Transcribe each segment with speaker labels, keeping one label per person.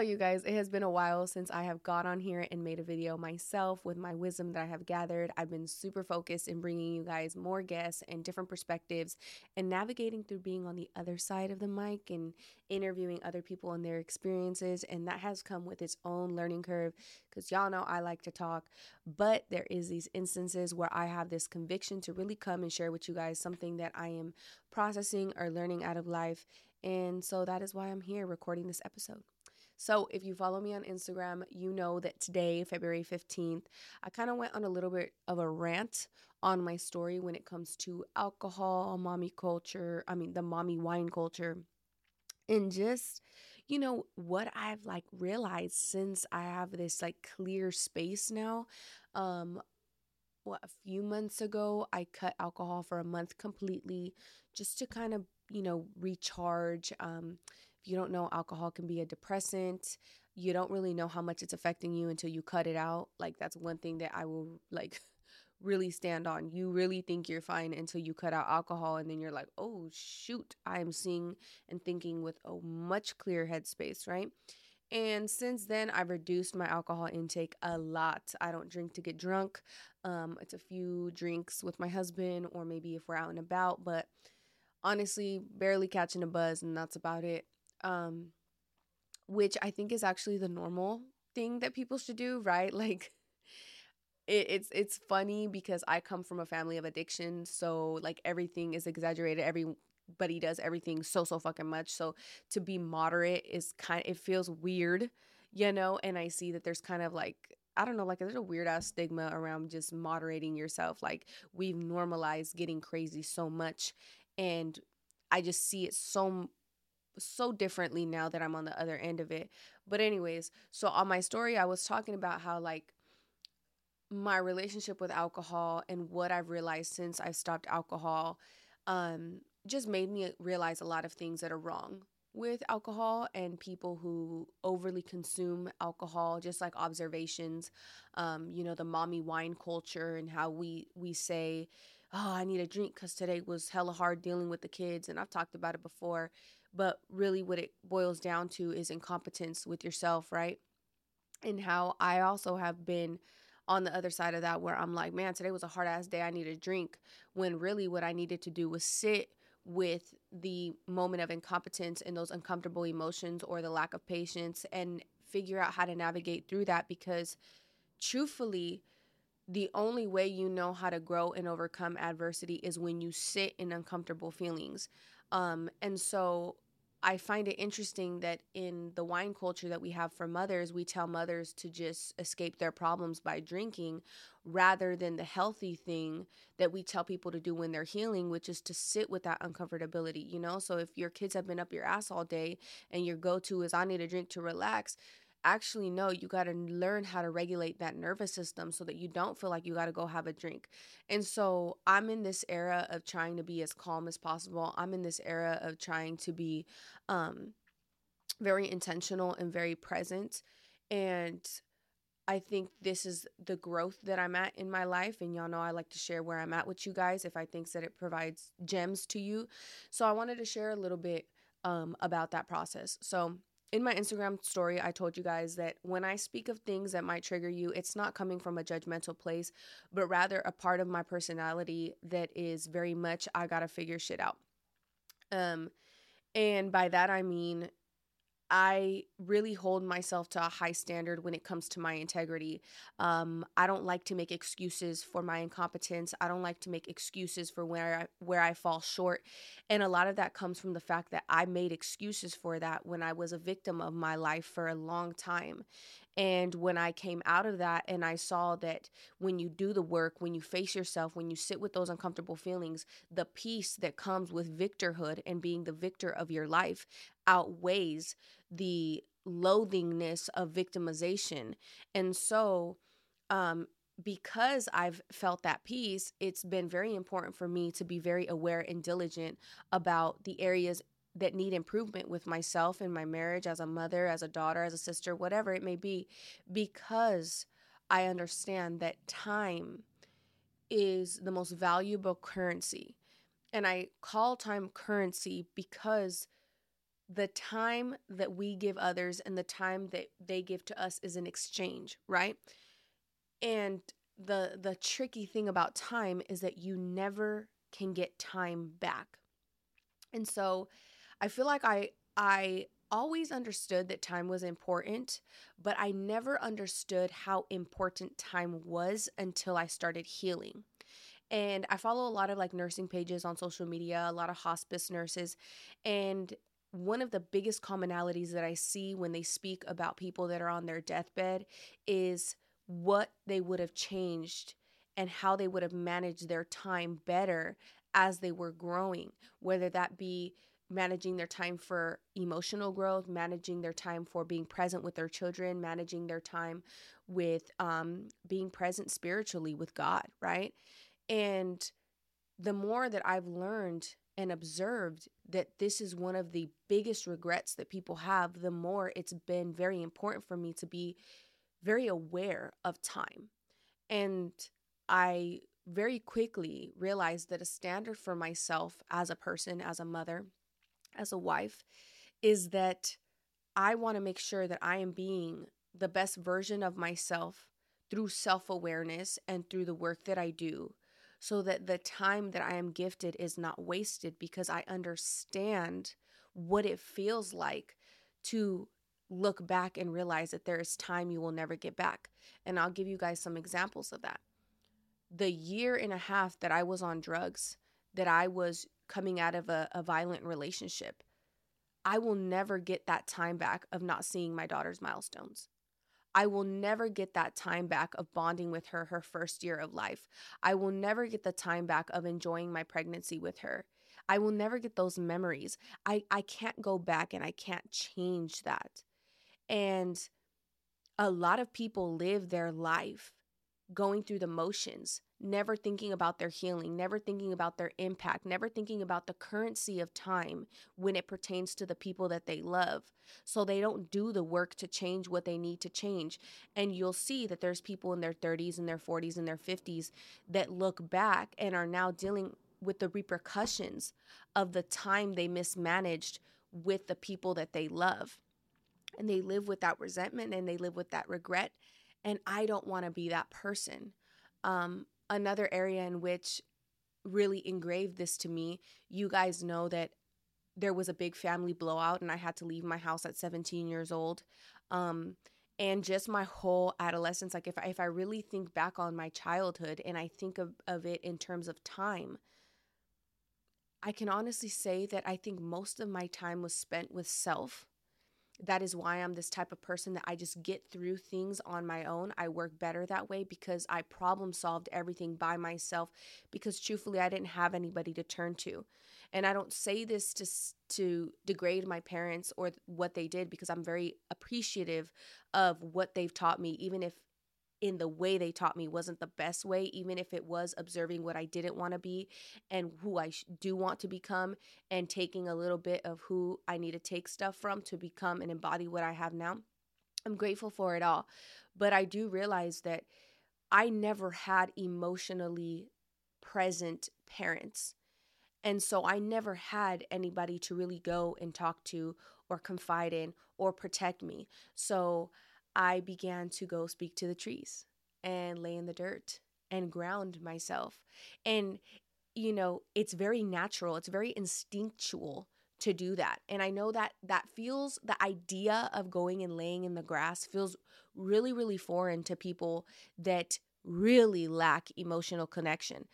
Speaker 1: You guys. It has been a while since I have got on here and made a video myself with my wisdom that I have gathered. I've been super focused in bringing you guys more guests and different perspectives and navigating through being on the other side of the mic and interviewing other people and their experiences. And that has come with its own learning curve because y'all know I like to talk. But there is these instances where I have this conviction to really come and share with you guys something that I am processing or learning out of life. And so that is why I'm here recording this episode. So, if you follow me on Instagram, you know that today, February 15th, I kind of went on a little bit of a rant on my story when it comes to alcohol, mommy culture, I mean, the mommy wine culture, and just, you know, what I've like realized since I have this like clear space now. Um, what a few months ago, I cut alcohol for a month completely just to kind of, you know, recharge. Um, if you don't know, alcohol can be a depressant. You don't really know how much it's affecting you until you cut it out. Like, that's one thing that I will like really stand on. You really think you're fine until you cut out alcohol, and then you're like, oh, shoot, I'm seeing and thinking with a much clearer headspace, right? And since then, I've reduced my alcohol intake a lot. I don't drink to get drunk. Um, it's a few drinks with my husband, or maybe if we're out and about, but honestly, barely catching a buzz, and that's about it um, which I think is actually the normal thing that people should do, right? Like it, it's it's funny because I come from a family of addiction, so like everything is exaggerated. Everybody does everything so so fucking much. So to be moderate is kind it feels weird, you know, and I see that there's kind of like I don't know, like there's a weird ass stigma around just moderating yourself. Like we've normalized getting crazy so much and I just see it so so differently now that I'm on the other end of it. But anyways, so on my story I was talking about how like my relationship with alcohol and what I've realized since I stopped alcohol um just made me realize a lot of things that are wrong with alcohol and people who overly consume alcohol just like observations um you know the mommy wine culture and how we we say oh i need a drink cuz today was hella hard dealing with the kids and I've talked about it before but really, what it boils down to is incompetence with yourself, right? And how I also have been on the other side of that where I'm like, man, today was a hard ass day. I need a drink. When really what I needed to do was sit with the moment of incompetence and those uncomfortable emotions or the lack of patience and figure out how to navigate through that because truthfully, the only way you know how to grow and overcome adversity is when you sit in uncomfortable feelings. Um, and so I find it interesting that in the wine culture that we have for mothers, we tell mothers to just escape their problems by drinking rather than the healthy thing that we tell people to do when they're healing, which is to sit with that uncomfortability, you know? So if your kids have been up your ass all day and your go to is, I need a drink to relax, actually no you got to learn how to regulate that nervous system so that you don't feel like you got to go have a drink and so i'm in this era of trying to be as calm as possible i'm in this era of trying to be um very intentional and very present and I think this is the growth that I'm at in my life. And y'all know I like to share where I'm at with you guys if I think that it provides gems to you. So I wanted to share a little bit um, about that process. So in my Instagram story, I told you guys that when I speak of things that might trigger you, it's not coming from a judgmental place, but rather a part of my personality that is very much I gotta figure shit out. Um, and by that I mean I really hold myself to a high standard when it comes to my integrity. Um, I don't like to make excuses for my incompetence. I don't like to make excuses for where I, where I fall short, and a lot of that comes from the fact that I made excuses for that when I was a victim of my life for a long time. And when I came out of that and I saw that when you do the work, when you face yourself, when you sit with those uncomfortable feelings, the peace that comes with victorhood and being the victor of your life outweighs the loathingness of victimization. And so, um, because I've felt that peace, it's been very important for me to be very aware and diligent about the areas that need improvement with myself in my marriage as a mother, as a daughter, as a sister, whatever it may be, because I understand that time is the most valuable currency. And I call time currency because the time that we give others and the time that they give to us is an exchange, right? And the the tricky thing about time is that you never can get time back. And so I feel like I I always understood that time was important, but I never understood how important time was until I started healing. And I follow a lot of like nursing pages on social media, a lot of hospice nurses, and one of the biggest commonalities that I see when they speak about people that are on their deathbed is what they would have changed and how they would have managed their time better as they were growing, whether that be managing their time for emotional growth, managing their time for being present with their children, managing their time with um, being present spiritually with God, right? And the more that I've learned and observed that this is one of the biggest regrets that people have, the more it's been very important for me to be very aware of time. And I very quickly realized that a standard for myself as a person, as a mother, as a wife, is that I want to make sure that I am being the best version of myself through self awareness and through the work that I do so that the time that I am gifted is not wasted because I understand what it feels like to look back and realize that there is time you will never get back. And I'll give you guys some examples of that. The year and a half that I was on drugs, that I was coming out of a, a violent relationship, I will never get that time back of not seeing my daughter's milestones. I will never get that time back of bonding with her her first year of life. I will never get the time back of enjoying my pregnancy with her. I will never get those memories. I, I can't go back and I can't change that. And a lot of people live their life going through the motions, never thinking about their healing, never thinking about their impact, never thinking about the currency of time when it pertains to the people that they love. So they don't do the work to change what they need to change. And you'll see that there's people in their 30s and their 40s and their 50s that look back and are now dealing with the repercussions of the time they mismanaged with the people that they love. And they live with that resentment and they live with that regret and I don't want to be that person. Um, another area in which really engraved this to me, you guys know that there was a big family blowout and I had to leave my house at 17 years old. Um, and just my whole adolescence, like if I, if I really think back on my childhood and I think of, of it in terms of time, I can honestly say that I think most of my time was spent with self that is why I'm this type of person that I just get through things on my own. I work better that way because I problem solved everything by myself because truthfully I didn't have anybody to turn to. And I don't say this to to degrade my parents or what they did because I'm very appreciative of what they've taught me even if in the way they taught me wasn't the best way, even if it was observing what I didn't want to be and who I do want to become, and taking a little bit of who I need to take stuff from to become and embody what I have now. I'm grateful for it all. But I do realize that I never had emotionally present parents. And so I never had anybody to really go and talk to or confide in or protect me. So I began to go speak to the trees and lay in the dirt and ground myself. And, you know, it's very natural, it's very instinctual to do that. And I know that that feels the idea of going and laying in the grass feels really, really foreign to people that really lack emotional connection.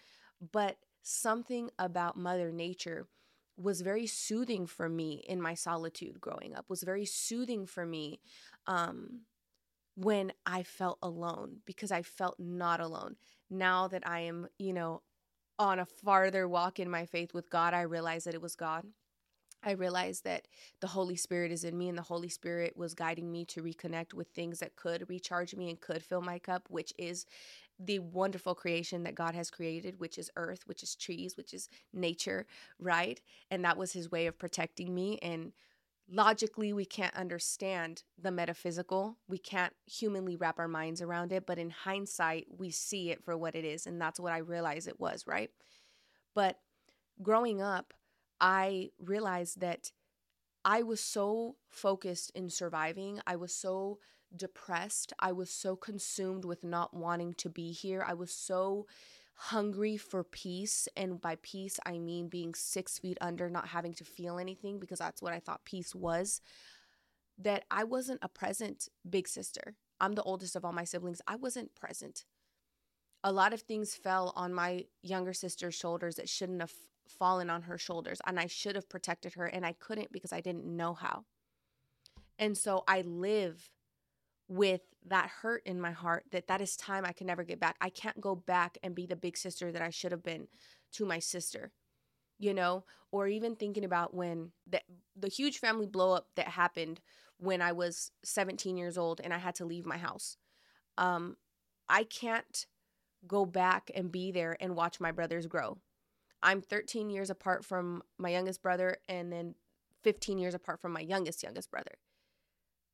Speaker 1: But something about Mother Nature was very soothing for me in my solitude growing up, was very soothing for me um, when I felt alone because I felt not alone. Now that I am, you know, on a farther walk in my faith with God, I realized that it was God. I realized that the Holy Spirit is in me and the Holy Spirit was guiding me to reconnect with things that could recharge me and could fill my cup, which is the wonderful creation that God has created, which is earth, which is trees, which is nature, right? And that was his way of protecting me and logically we can't understand the metaphysical we can't humanly wrap our minds around it but in hindsight we see it for what it is and that's what i realized it was right but growing up i realized that I was so focused in surviving. I was so depressed. I was so consumed with not wanting to be here. I was so hungry for peace. And by peace, I mean being six feet under, not having to feel anything, because that's what I thought peace was. That I wasn't a present big sister. I'm the oldest of all my siblings. I wasn't present. A lot of things fell on my younger sister's shoulders that shouldn't have fallen on her shoulders. And I should have protected her, and I couldn't because I didn't know how. And so I live with that hurt in my heart that that is time I can never get back. I can't go back and be the big sister that I should have been to my sister. You know, or even thinking about when the the huge family blow up that happened when I was 17 years old and I had to leave my house. Um I can't go back and be there and watch my brothers grow. I'm 13 years apart from my youngest brother and then 15 years apart from my youngest youngest brother.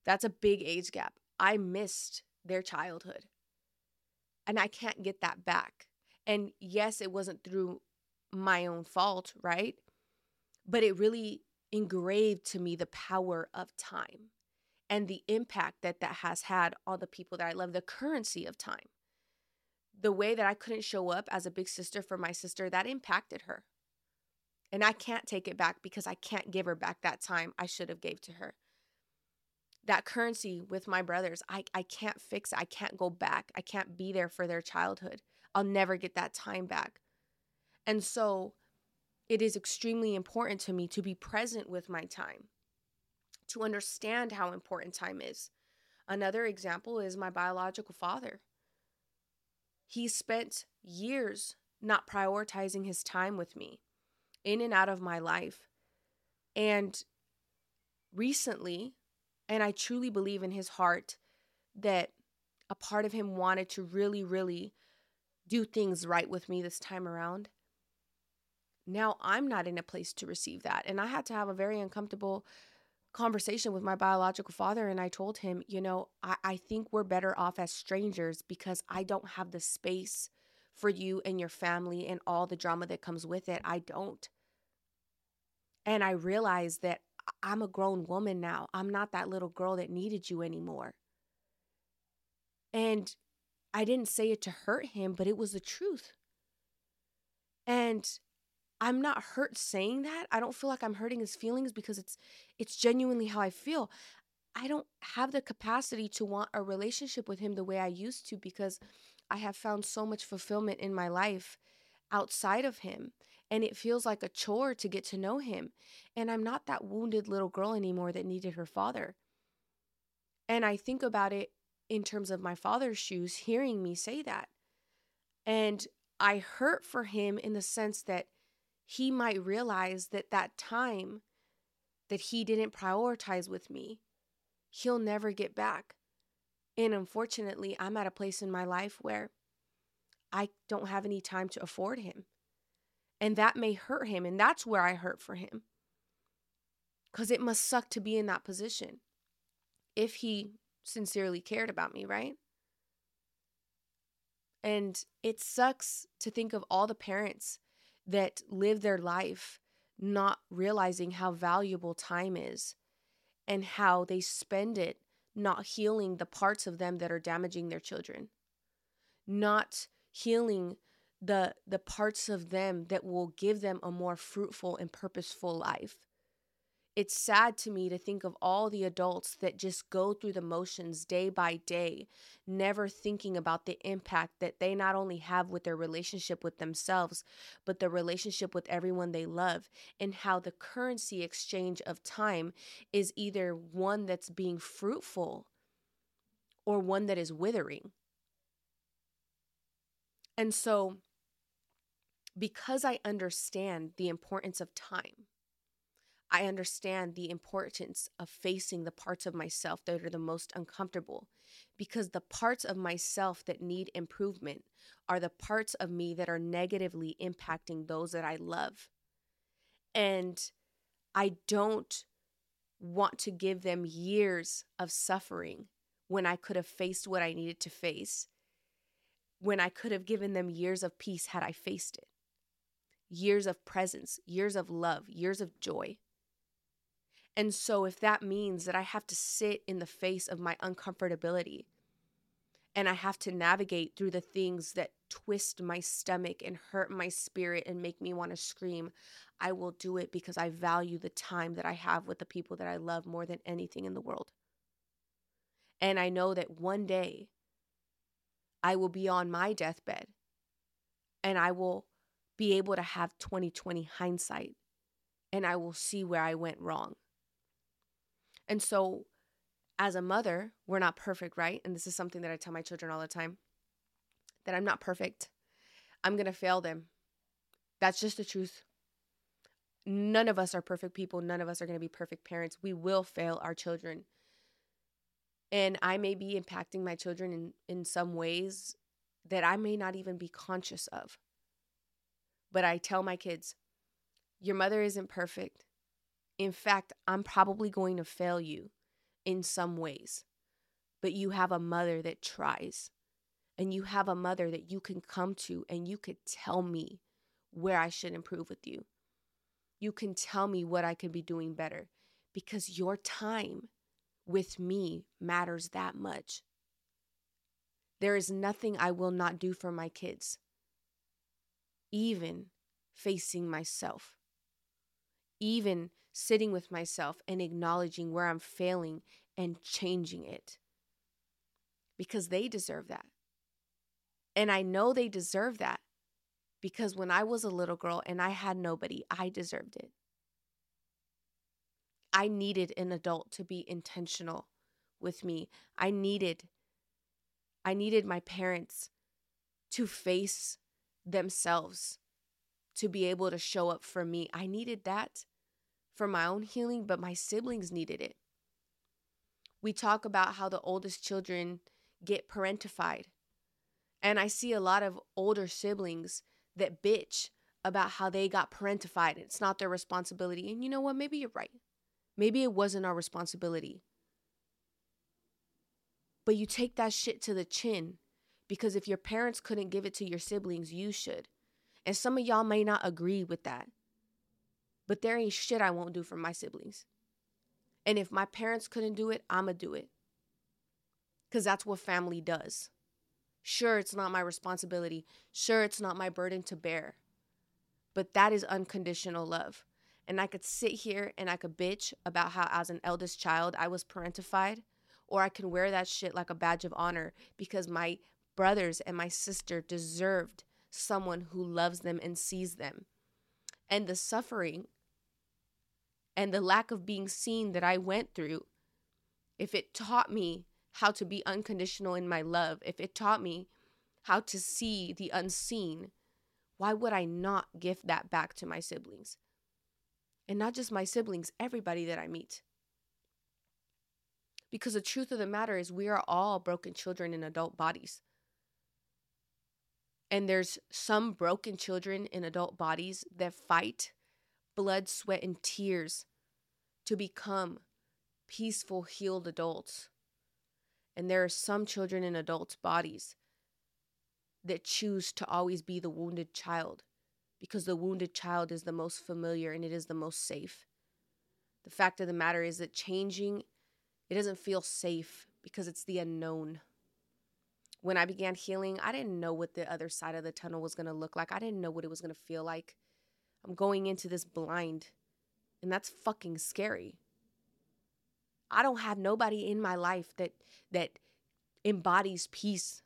Speaker 1: That's a big age gap. I missed their childhood. And I can't get that back. And yes, it wasn't through my own fault, right? But it really engraved to me the power of time and the impact that that has had on the people that I love, the currency of time. The way that I couldn't show up as a big sister for my sister, that impacted her. And I can't take it back because I can't give her back that time I should have gave to her that currency with my brothers i i can't fix it i can't go back i can't be there for their childhood i'll never get that time back. And so it is extremely important to me to be present with my time to understand how important time is. Another example is my biological father. He spent years not prioritizing his time with me in and out of my life. And recently and I truly believe in his heart that a part of him wanted to really, really do things right with me this time around. Now I'm not in a place to receive that. And I had to have a very uncomfortable conversation with my biological father. And I told him, you know, I, I think we're better off as strangers because I don't have the space for you and your family and all the drama that comes with it. I don't. And I realized that I'm a grown woman now. I'm not that little girl that needed you anymore. And I didn't say it to hurt him, but it was the truth. And I'm not hurt saying that. I don't feel like I'm hurting his feelings because it's it's genuinely how I feel. I don't have the capacity to want a relationship with him the way I used to because I have found so much fulfillment in my life outside of him and it feels like a chore to get to know him. And I'm not that wounded little girl anymore that needed her father. And I think about it in terms of my father's shoes, hearing me say that. And I hurt for him in the sense that he might realize that that time that he didn't prioritize with me, he'll never get back. And unfortunately, I'm at a place in my life where I don't have any time to afford him. And that may hurt him. And that's where I hurt for him. Because it must suck to be in that position if he sincerely cared about me, right? And it sucks to think of all the parents that live their life not realizing how valuable time is and how they spend it not healing the parts of them that are damaging their children, not healing the the parts of them that will give them a more fruitful and purposeful life. It's sad to me to think of all the adults that just go through the motions day by day, never thinking about the impact that they not only have with their relationship with themselves, but the relationship with everyone they love, and how the currency exchange of time is either one that's being fruitful or one that is withering. And so, because I understand the importance of time, I understand the importance of facing the parts of myself that are the most uncomfortable because the parts of myself that need improvement are the parts of me that are negatively impacting those that I love. And I don't want to give them years of suffering when I could have faced what I needed to face, when I could have given them years of peace had I faced it years of presence, years of love, years of joy. And so, if that means that I have to sit in the face of my uncomfortability and I have to navigate through the things that twist my stomach and hurt my spirit and make me want to scream, I will do it because I value the time that I have with the people that I love more than anything in the world. And I know that one day I will be on my deathbed and I will be able to have 2020 hindsight and I will see where I went wrong. And so, as a mother, we're not perfect, right? And this is something that I tell my children all the time that I'm not perfect. I'm going to fail them. That's just the truth. None of us are perfect people. None of us are going to be perfect parents. We will fail our children. And I may be impacting my children in, in some ways that I may not even be conscious of. But I tell my kids, your mother isn't perfect. In fact, I'm probably going to fail you in some ways. But you have a mother that tries. And you have a mother that you can come to and you could tell me where I should improve with you. You can tell me what I could be doing better because your time with me matters that much. There is nothing I will not do for my kids, even facing myself, even sitting with myself and acknowledging where I'm failing and changing it because they deserve that. And I know they deserve that because when I was a little girl and I had nobody, I deserved it. I needed an adult to be intentional with me. I needed I needed my parents to face themselves, to be able to show up for me. I needed that for my own healing, but my siblings needed it. We talk about how the oldest children get parentified. And I see a lot of older siblings that bitch about how they got parentified. It's not their responsibility. And you know what? Maybe you're right. Maybe it wasn't our responsibility. But you take that shit to the chin because if your parents couldn't give it to your siblings, you should. And some of y'all may not agree with that. But there ain't shit I won't do for my siblings. And if my parents couldn't do it, I'ma do it. Because that's what family does. Sure, it's not my responsibility. Sure, it's not my burden to bear. But that is unconditional love. And I could sit here and I could bitch about how, as an eldest child, I was parentified or I can wear that shit like a badge of honor because my brothers and my sister deserved someone who loves them and sees them. And the suffering and the lack of being seen that I went through, if it taught me how to be unconditional in my love, if it taught me how to see the unseen, why would I not give that back to my siblings? And not just my siblings, everybody that I meet. Because the truth of the matter is, we are all broken children in adult bodies. And there's some broken children in adult bodies that fight blood, sweat, and tears to become peaceful, healed adults. And there are some children in adults' bodies that choose to always be the wounded child because the wounded child is the most familiar and it is the most safe. The fact of the matter is that changing it doesn't feel safe because it's the unknown. When I began healing, I didn't know what the other side of the tunnel was going to look like. I didn't know what it was going to feel like. I'm going into this blind, and that's fucking scary. I don't have nobody in my life that that embodies peace,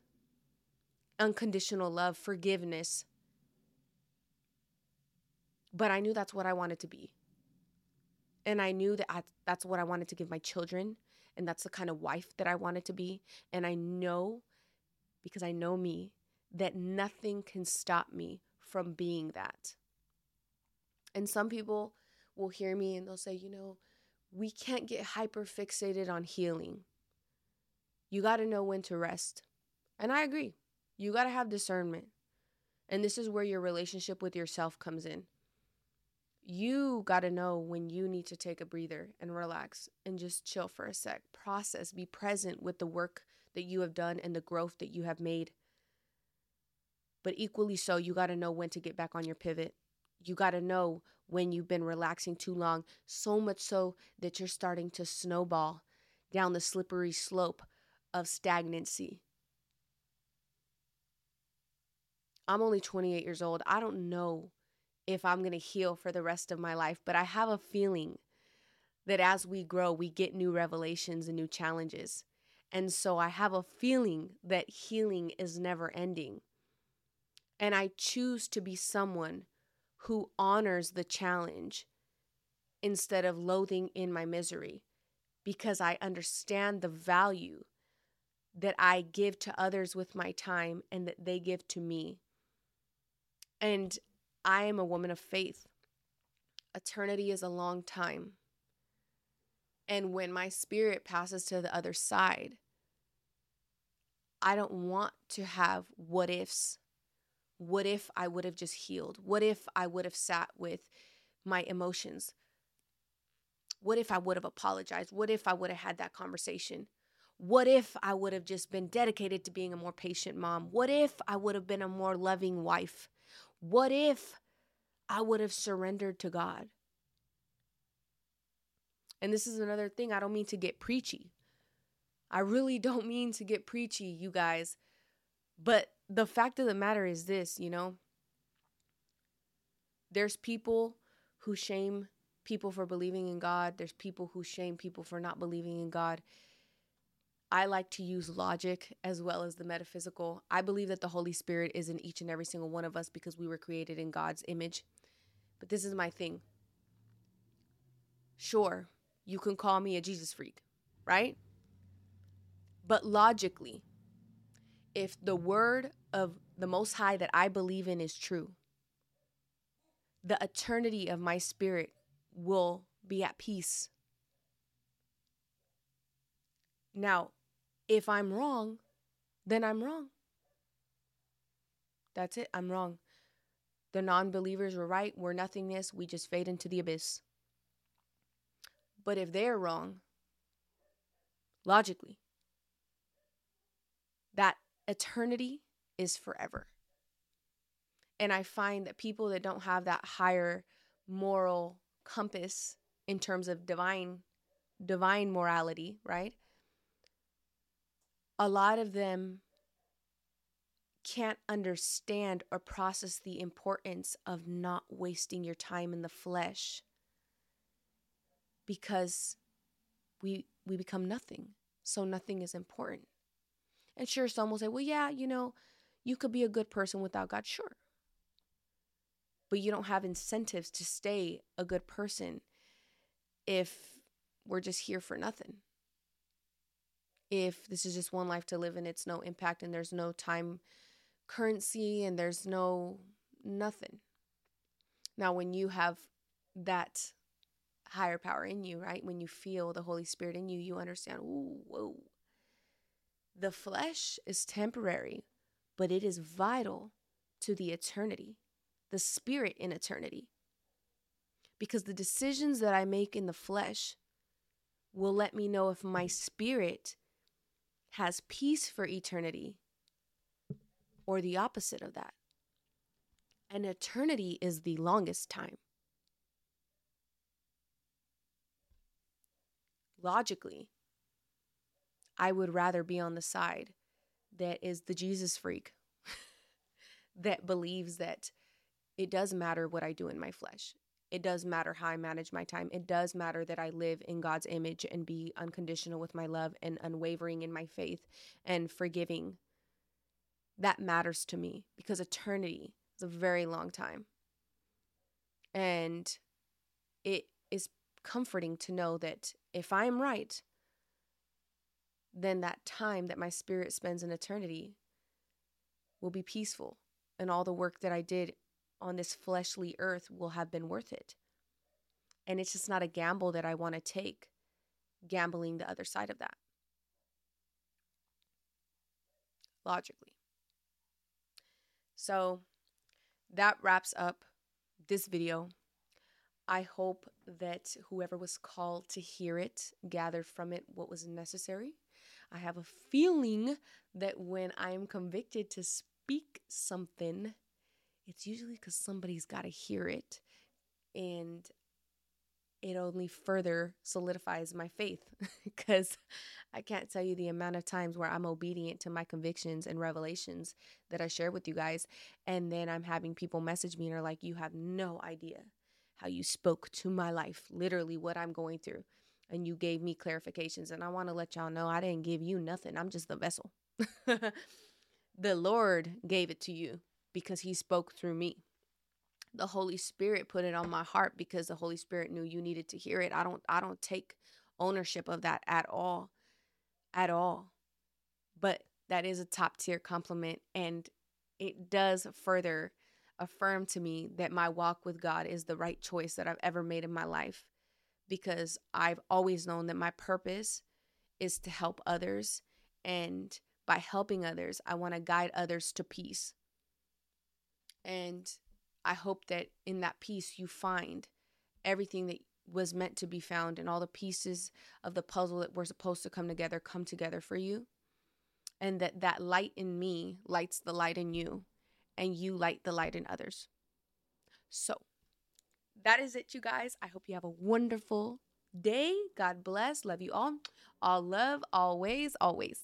Speaker 1: unconditional love, forgiveness. But I knew that's what I wanted to be. And I knew that I, that's what I wanted to give my children and that's the kind of wife that I wanted to be. And I know, because I know me, that nothing can stop me from being that. And some people will hear me and they'll say, you know, we can't get hyper fixated on healing. You got to know when to rest. And I agree. You got to have discernment. And this is where your relationship with yourself comes in you got to know when you need to take a breather and relax and just chill for a sec. Process, be present with the work that you have done and the growth that you have made. But equally so, you got to know when to get back on your pivot. You got to know when you've been relaxing too long, so much so that you're starting to snowball down the slippery slope of stagnancy. I'm only 28 years old. I don't know if I'm going to heal for the rest of my life, but I have a feeling that as we grow, we get new revelations and new challenges. And so I have a feeling that healing is never ending. And I choose to be someone who honors the challenge instead of loathing in my misery because I understand the value that I give to others with my time and that they give to me. And I am a woman of faith. Eternity is a long time. And when my spirit passes to the other side, I don't want to have what ifs. What if I would have just healed? What if I would have sat with my emotions? What if I would have apologized? What if I would have had that conversation? What if I would have just been dedicated to being a more patient mom? What if I would have been a more loving wife? What if I would have surrendered to God? And this is another thing, I don't mean to get preachy. I really don't mean to get preachy, you guys. But the fact of the matter is this, you know, there's people who shame people for believing in God, there's people who shame people for not believing in God. I like to use logic as well as the metaphysical. I believe that the Holy Spirit is in each and every single one of us because we were created in God's image. But this is my thing. Sure, you can call me a Jesus freak, right? But logically, if the word of the Most High that I believe in is true, the eternity of my spirit will be at peace. Now, if I'm wrong, then I'm wrong. That's it. I'm wrong. The non believers were right. We're nothingness. We just fade into the abyss. But if they're wrong, logically, that eternity is forever. And I find that people that don't have that higher moral compass in terms of divine divine morality, right? A lot of them can't understand or process the importance of not wasting your time in the flesh because we we become nothing. So nothing is important. And sure, some will say, well, yeah, you know, you could be a good person without God. Sure. But you don't have incentives to stay a good person if we're just here for nothing. If this is just one life to live and it's no impact and there's no time currency and there's no nothing. Now, when you have that higher power in you, right? When you feel the Holy Spirit in you, you understand, ooh, whoa. The flesh is temporary, but it is vital to the eternity, the spirit in eternity. Because the decisions that I make in the flesh will let me know if my spirit has peace for eternity or the opposite of that. And eternity is the longest time. Logically, I would rather be on the side that is the Jesus freak that believes that it does matter what I do in my flesh. It does matter how I manage my time. It does matter that I live in God's image and be unconditional with my love and unwavering in my faith and forgiving. That matters to me because eternity is a very long time. And it is comforting to know that if I'm right, then that time that my spirit spends in eternity will be peaceful, and all the work that I did on this fleshly earth will have been worth it. And it's just not a gamble that I want to take, gambling the other side of that. Logically. So that wraps up this video. I hope that whoever was called to hear it gathered from it what was necessary. I have a feeling that when I am convicted to speak something, it's usually because somebody's got to hear it. And it only further solidifies my faith because I can't tell you the amount of times where I'm obedient to my convictions and revelations that I share with you guys. And then I'm having people message me and are like, You have no idea how you spoke to my life, literally what I'm going through. And you gave me clarifications. And I want to let y'all know I didn't give you nothing, I'm just the vessel. the Lord gave it to you because He spoke through me the holy spirit put it on my heart because the holy spirit knew you needed to hear it i don't i don't take ownership of that at all at all but that is a top tier compliment and it does further affirm to me that my walk with god is the right choice that i've ever made in my life because i've always known that my purpose is to help others and by helping others i want to guide others to peace and I hope that in that peace you find everything that was meant to be found and all the pieces of the puzzle that were supposed to come together come together for you. And that that light in me lights the light in you and you light the light in others. So, that is it, you guys. I hope you have a wonderful day. God bless. Love you all. All love, always, always.